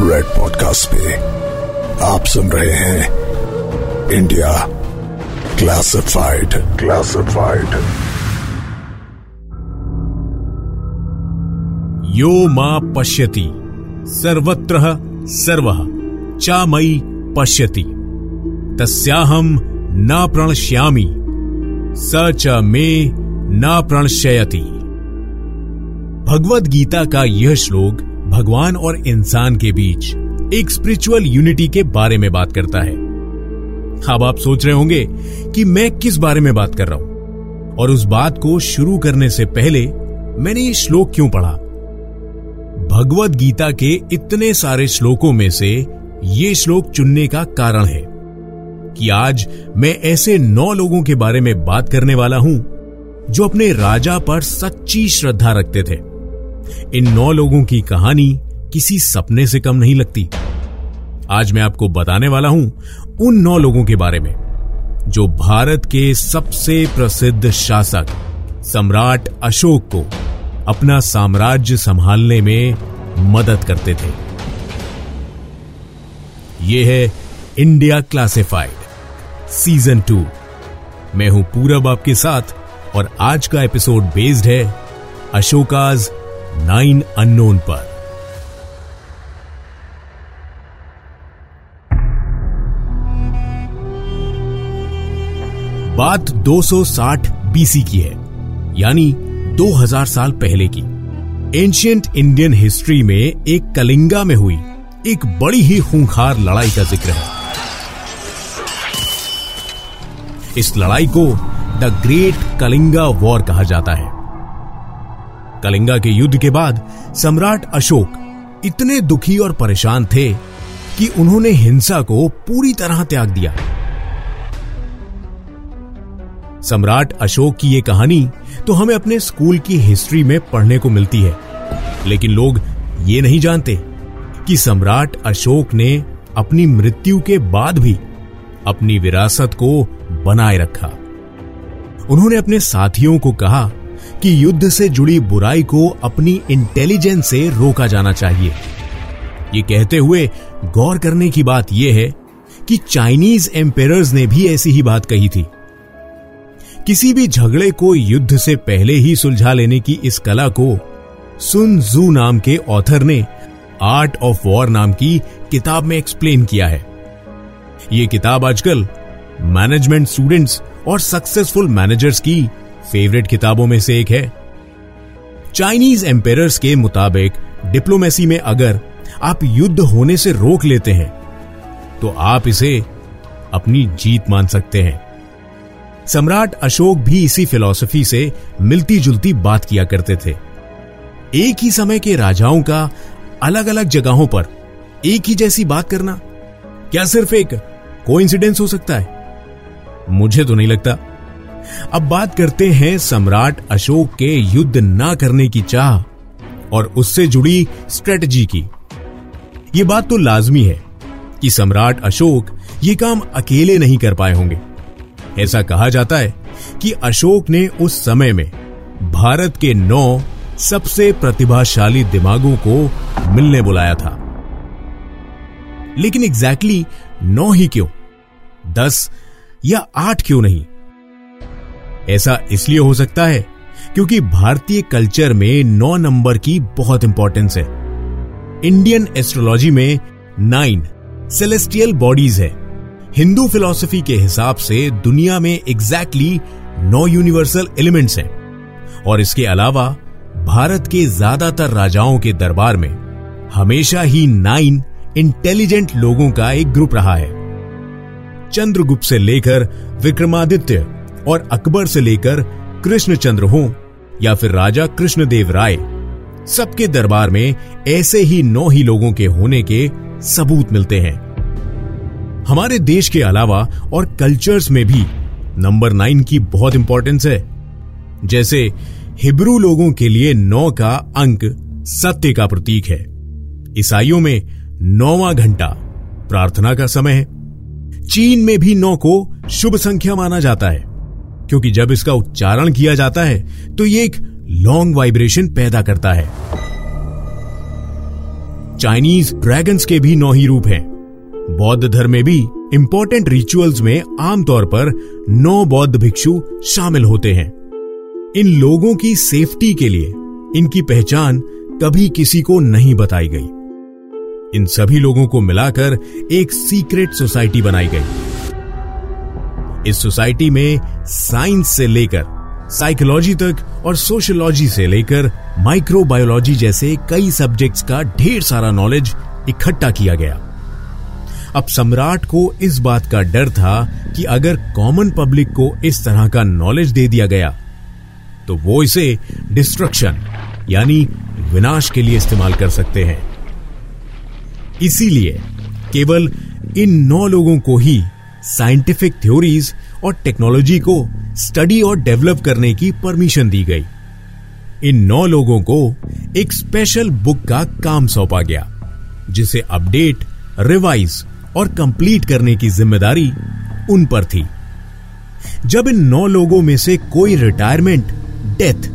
Red podcast पे आप सुन रहे हैं इंडिया क्लासिफाइड क्लासिफाइड यो मा पश्यति, सर्वत्र सर्व, चा चामयि पश्यति। तस्याहम न प्रणश्यामी, स च मे न प्रणश्यति भगवत गीता का यह श्लोक भगवान और इंसान के बीच एक स्पिरिचुअल यूनिटी के बारे में बात करता है। अब आप सोच रहे होंगे कि मैं किस बारे में बात कर रहा हूँ? और उस बात को शुरू करने से पहले मैंने ये श्लोक क्यों पढ़ा? भगवत गीता के इतने सारे श्लोकों में से ये श्लोक चुनने का कारण है कि आज मैं ऐसे नौ लोगों के बारे में बात करने वाला हूँ जो अपने राजा पर सच्ची श्रद्धा रखते थे। इन नौ लोगों की कहानी किसी सपने से कम नहीं लगती। आज मैं आपको बताने वाला हूँ उन नौ लोगों के बारे में, जो भारत के सबसे प्रसिद्ध शासक सम्राट अशोक को अपना साम्राज्य संभालने में मदद करते थे। यह है इंडिया क्लासिफाइड, सीज़न टू। मैं हूँ पूरब आपके साथ और आज का एपिसोड बेस्ड है अशोकाज नाइन अननोन पर। बात 260 बीसी की है, यानी 2000 साल पहले की। एंशियंट इंडियन हिस्ट्री में एक कलिंगा में हुई एक बड़ी ही खूंखार लड़ाई का ज़िक्र है। इस लड़ाई को द ग्रेट कलिंगा वॉर कहा जाता है। कलिंगा के युद्ध के बाद सम्राट अशोक इतने दुखी और परेशान थे कि उन्होंने हिंसा को पूरी तरह त्याग दिया। सम्राट अशोक की यह कहानी तो हमें अपने स्कूल की हिस्ट्री में पढ़ने को मिलती है, लेकिन लोग ये नहीं जानते कि सम्राट अशोक ने अपनी मृत्यु के बाद भी अपनी विरासत को बनाए रखा। उन्होंने अपने साथियों को कहा कि युद्ध से जुड़ी बुराई को अपनी इंटेलिजेंस से रोका जाना चाहिए। ये कहते हुए गौर करने की बात यह है कि चाइनीज़ एम्पेयर्स ने भी ऐसी ही बात कही थी। किसी भी झगड़े को युद्ध से पहले ही सुलझा लेने की इस कला को सुन जू नाम के ऑथर ने आर्ट ऑफ़ वॉर नाम की किताब में एक्सप्लेन किया है। यह किताब आजकल मैनेजमेंट स्टूडेंट्स और सक्सेसफुल मैनेजर्स की फेवरेट किताबों में से एक है। चाइनीज़ एम्पेयर्स के मुताबिक डिप्लोमेसी में अगर आप युद्ध होने से रोक लेते हैं तो आप इसे अपनी जीत मान सकते हैं। सम्राट अशोक भी इसी फिलॉसफी से मिलती जुलती बात किया करते थे। एक ही समय के राजाओं का अलग अलग जगहों पर एक ही जैसी बात करना, क्या सिर्फ़ एक कोइंसिडेंस हो सकता है? मुझे तो नहीं लगता। अब बात करते हैं सम्राट अशोक के युद्ध ना करने की चाह और उससे जुड़ी स्ट्रेटजी की। यह बात तो लाजमी है कि सम्राट अशोक ये काम अकेले नहीं कर पाए होंगे। ऐसा कहा जाता है कि अशोक ने उस समय में भारत के नौ सबसे प्रतिभाशाली दिमागों को मिलने बुलाया था। लेकिन एग्जैक्टली exactly नौ ही क्यों? दस या आठ क्यों नहीं? ऐसा इसलिए हो सकता है क्योंकि भारतीय कल्चर में नौ नंबर की बहुत इंपॉर्टेंस है। इंडियन एस्ट्रोलॉजी में नाइन सेलेस्टियल बॉडीज है। हिंदू फिलॉसफी के हिसाब से दुनिया में एग्जैक्टली exactly नौ यूनिवर्सल एलिमेंट्स हैं। और इसके अलावा भारत के ज़्यादातर राजाओं के दरबार में हमेशा ही नाइन इंटेलिजेंट लोगों का एक ग्रुप रहा है। चंद्रगुप्त से लेकर विक्रमादित्य और अकबर से लेकर कृष्णचंद्र हो, या फिर राजा कृष्णदेव राय, सबके दरबार में ऐसे ही नौ ही लोगों के होने के सबूत मिलते हैं। हमारे देश के अलावा और कल्चर्स में भी नंबर नाइन की बहुत इंपॉर्टेंस है। जैसे हिब्रू लोगों के लिए नौ का अंक सत्य का प्रतीक है। ईसाइयों में नौवा घंटा प्रार्थना का समय है। चीन में भी नौ को शुभ संख्या माना जाता है। क्योंकि जब इसका उच्चारण किया जाता है तो यह एक लॉन्ग वाइब्रेशन पैदा करता है। चाइनीज़ ड्रैगन्स के भी नौ ही रूप हैं। बौद्ध धर्म में भी इंपॉर्टेंट रिचुअल्स में आमतौर पर नौ बौद्ध भिक्षु शामिल होते हैं। इन लोगों की सेफ्टी के लिए इनकी पहचान कभी किसी को नहीं बताई गई। इन सभी लोगों को मिलाकर एक सीक्रेट सोसाइटी बनाई गई। इस सोसाइटी में साइंस से लेकर साइकोलॉजी तक और सोशोलॉजी से लेकर माइक्रोबायोलॉजी जैसे कई सब्जेक्ट्स का ढेर सारा नॉलेज इकट्ठा किया गया। अब सम्राट को इस बात का डर था कि अगर कॉमन पब्लिक को इस तरह का नॉलेज दे दिया गया तो वो इसे डिस्ट्रक्शन यानी विनाश के लिए इस्तेमाल कर सकते हैं। इसीलिए केवल इन नौ लोगों को ही साइंटिफिक थ्योरीज और टेक्नोलॉजी को स्टडी और डेवलप करने की परमिशन दी गई। इन नौ लोगों को एक स्पेशल बुक का काम सौंपा गया, जिसे अपडेट, रिवाइज और कंप्लीट करने की ज़िम्मेदारी उन पर थी। जब इन नौ लोगों में से कोई रिटायरमेंट, डेथ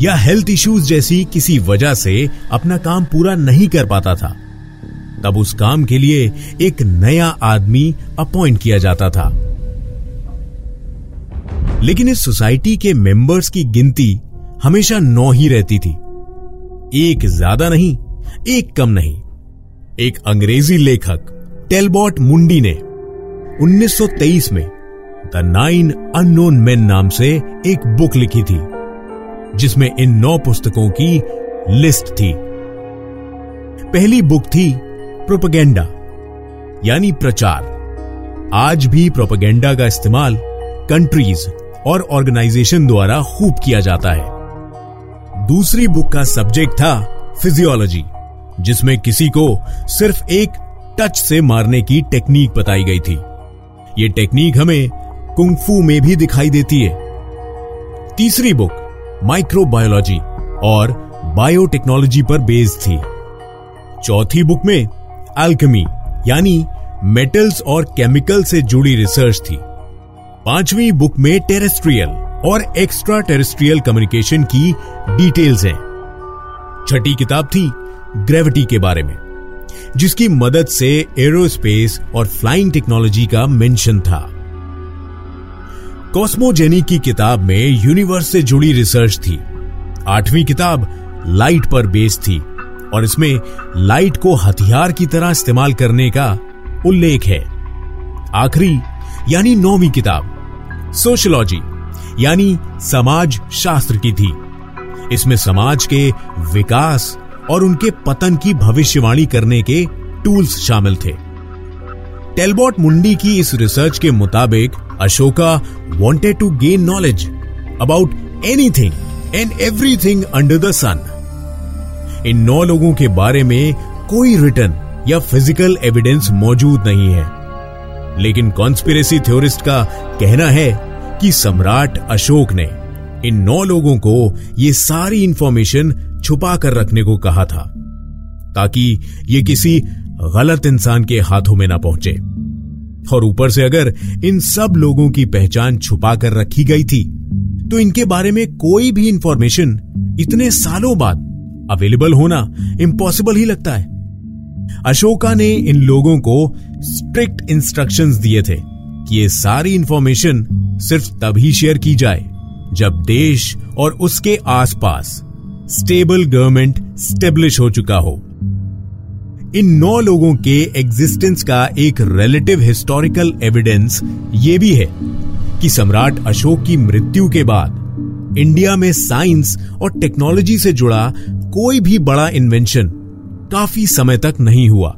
या हेल्थ इश्यूज़ जैसी किसी वजह से अपना काम पूरा नहीं कर पाता था तब उस काम के लिए एक नया आदमी अपॉइंट किया जाता था। लेकिन इस सोसाइटी के मेंबर्स की गिनती हमेशा नौ ही रहती थी। एक ज़्यादा नहीं, एक कम नहीं। एक अंग्रेज़ी लेखक, टेलबॉट मुंडी ने 1923 में द नाइन अननोन मैन नाम से एक बुक लिखी थी, जिसमें इन नौ पुस्तकों की लिस्ट थी। पहली बुक थी प्रोपगेंडा, यानी प्रचार। आज भी प्रोपगेंडा का इस्तेमाल कंट्रीज़ और ऑर्गेनाइजेशन द्वारा खूब किया जाता है। दूसरी बुक का सब्जेक्ट था फिजियोलॉजी, जिसमें किसी को सिर्फ़ एक टच से मारने की टेक्निक बताई गई थी। यह टेक्निक हमें कुंगफू में भी दिखाई देती है। तीसरी बुक, माइक्रोबायोलॉजी और बायोटेक्नोलॉजी पर बेस्ड थी। चौथी बुक में अल्केमी यानी मेटल्स और केमिकल से जुड़ी रिसर्च थी। पांचवी बुक में टेरेस्ट्रियल और एक्स्ट्रा टेरेस्ट्रियल कम्युनिकेशन की डिटेल्स हैं। छठी किताब थी ग्रेविटी के बारे में, जिसकी मदद से एरोस्पेस और फ्लाइंग टेक्नोलॉजी का मेंशन था। कॉस्मोजेनी की किताब में यूनिवर्स से जुड़ी रिसर्च थी। आठवीं किताब लाइट पर बेस्ड थी। और इसमें लाइट को हथियार की तरह इस्तेमाल करने का उल्लेख है। आखिरी, यानी नौवीं किताब सोशलॉजी यानी समाज शास्त्र की थी। इसमें समाज के विकास और उनके पतन की भविष्यवाणी करने के टूल्स शामिल थे। टेलबॉट मुंडी की इस रिसर्च के मुताबिक Ashoka wanted to gain knowledge about anything and everything under the sun इन नौ लोगों के बारे में कोई रिटर्न या फ़िज़िकल एविडेंस मौजूद नहीं है। लेकिन कॉन्स्पिरेसी थ्योरिस्ट का कहना है कि सम्राट अशोक ने इन नौ लोगों को ये सारी इंफॉर्मेशन छुपा कर रखने को कहा था, ताकि ये किसी गलत इंसान के हाथों में ना पहुँचे। और ऊपर से अगर इन सब लोगों की पहचान छुपा कर रखी गई थी तो इनके बारे में कोई भी इंफॉर्मेशन इतने सालों बाद अवेलेबल होना इम्पॉसिबल ही लगता है। अशोका ने इन लोगों को स्ट्रिक्ट इंस्ट्रक्शंस दिए थे कि ये सारी इंफॉर्मेशन सिर्फ़ तभी शेयर की जाए जब देश और उसके आसपास स्टेबल गवर्नमेंट स्टेब्लिश हो चुका हो। इन नौ लोगों के एग्जिस्टेंस का एक रिलेटिव हिस्टोरिकल एविडेंस ये भी है कि सम्राट अशोक की मृत्यु के बाद इंडिया में साइंस और टेक्नोलॉजी से जुड़ा कोई भी बड़ा इन्वेंशन काफ़ी समय तक नहीं हुआ।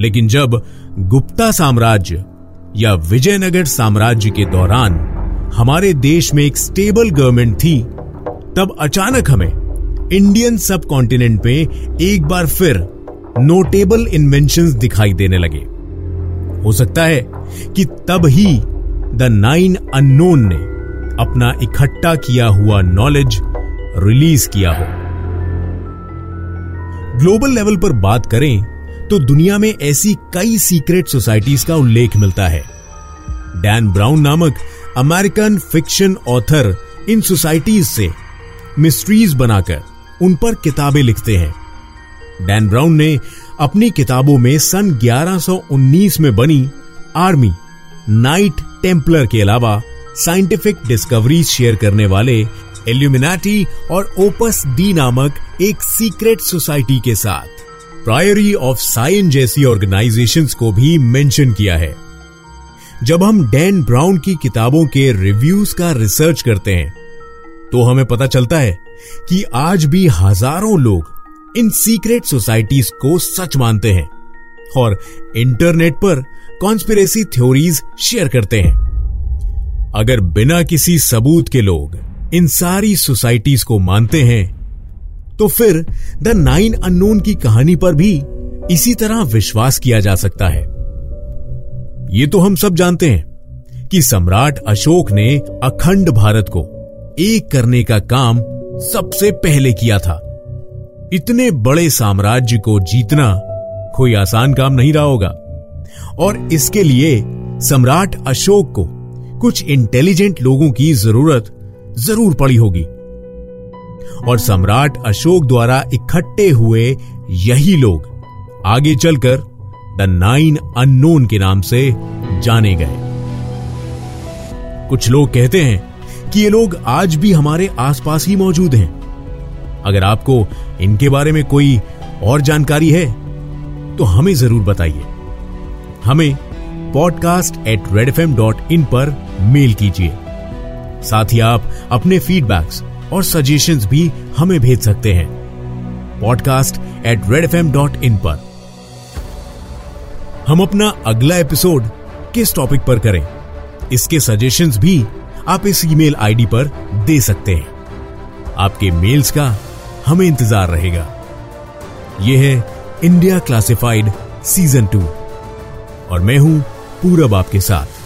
लेकिन जब गुप्ता साम्राज्य या विजयनगर साम्राज्य के दौरान हमारे देश में एक स्टेबल गवर्नमेंट थी, तब अचानक हमें इंडियन सब कॉन्टिनेंट में एक बार फिर नोटेबल इन्वेंशन दिखाई देने लगे। हो सकता है कि तब ही द नाइन अननोन ने अपना इकट्ठा किया हुआ नॉलेज रिलीज़ किया हो। ग्लोबल लेवल पर बात करें तो दुनिया में ऐसी कई सीक्रेट सोसाइटीज का उल्लेख मिलता है। डैन ब्राउन नामक अमेरिकन फिक्शन ऑथर इन सोसाइटीज से मिस्ट्रीज बनाकर उन पर किताबें लिखते हैं। डैन ब्राउन ने अपनी किताबों में सन 1119 में बनी आर्मी, नाइट टेम्पलर के अलावा साइंटिफिक डिस्कवरीज शेयर करने वाले एल्यूमिनाटी और ओपस डी नामक एक सीक्रेट सोसाइटी के साथ। प्रायरी ऑफ़ साइन जैसी ऑर्गेनाइजेशंस को भी मेंशन किया है। जब हम डैन ब्राउन की किताबों के रिव्यूज़ का रिसर्च करते हैं तो हमें पता चलता है कि आज भी हज़ारों लोग इन सीक्रेट सोसाइटीज को सच मानते हैं और इंटरनेट पर कॉन्स्पिरेसी थ्योरीज शेयर करते हैं। अगर बिना किसी सबूत के लोग इन सारी सोसाइटीज को मानते हैं तो फिर द नाइन अननोन की कहानी पर भी इसी तरह विश्वास किया जा सकता है। ये तो हम सब जानते हैं कि सम्राट अशोक ने अखंड भारत को एक करने का काम सबसे पहले किया था। इतने बड़े साम्राज्य को जीतना कोई आसान काम नहीं रहा होगा। और इसके लिए सम्राट अशोक को कुछ इंटेलिजेंट लोगों की ज़रूरत ज़रूर पड़ी होगी। और सम्राट अशोक द्वारा इकट्ठे हुए यही लोग आगे चलकर द नाइन अननोन के नाम से जाने गए। कुछ लोग कहते हैं कि ये लोग आज भी हमारे आसपास ही मौजूद हैं। अगर आपको इनके बारे में कोई और जानकारी है तो हमें ज़रूर बताइए। हमें podcast at red F M dot in पर मेल कीजिए। साथ ही आप अपने फीडबैक्स और सजेशंस भी हमें भेज सकते हैं। Podcast at red F M dot in पर। हम अपना अगला एपिसोड किस टॉपिक पर करें? इसके सजेशंस भी आप इस ईमेल आईडी पर दे सकते हैं। आपके मेल्स का हमें इंतज़ार रहेगा। यह है इंडिया क्लासिफाइड सीज़न टू और मैं हूँ पूरब आपके साथ।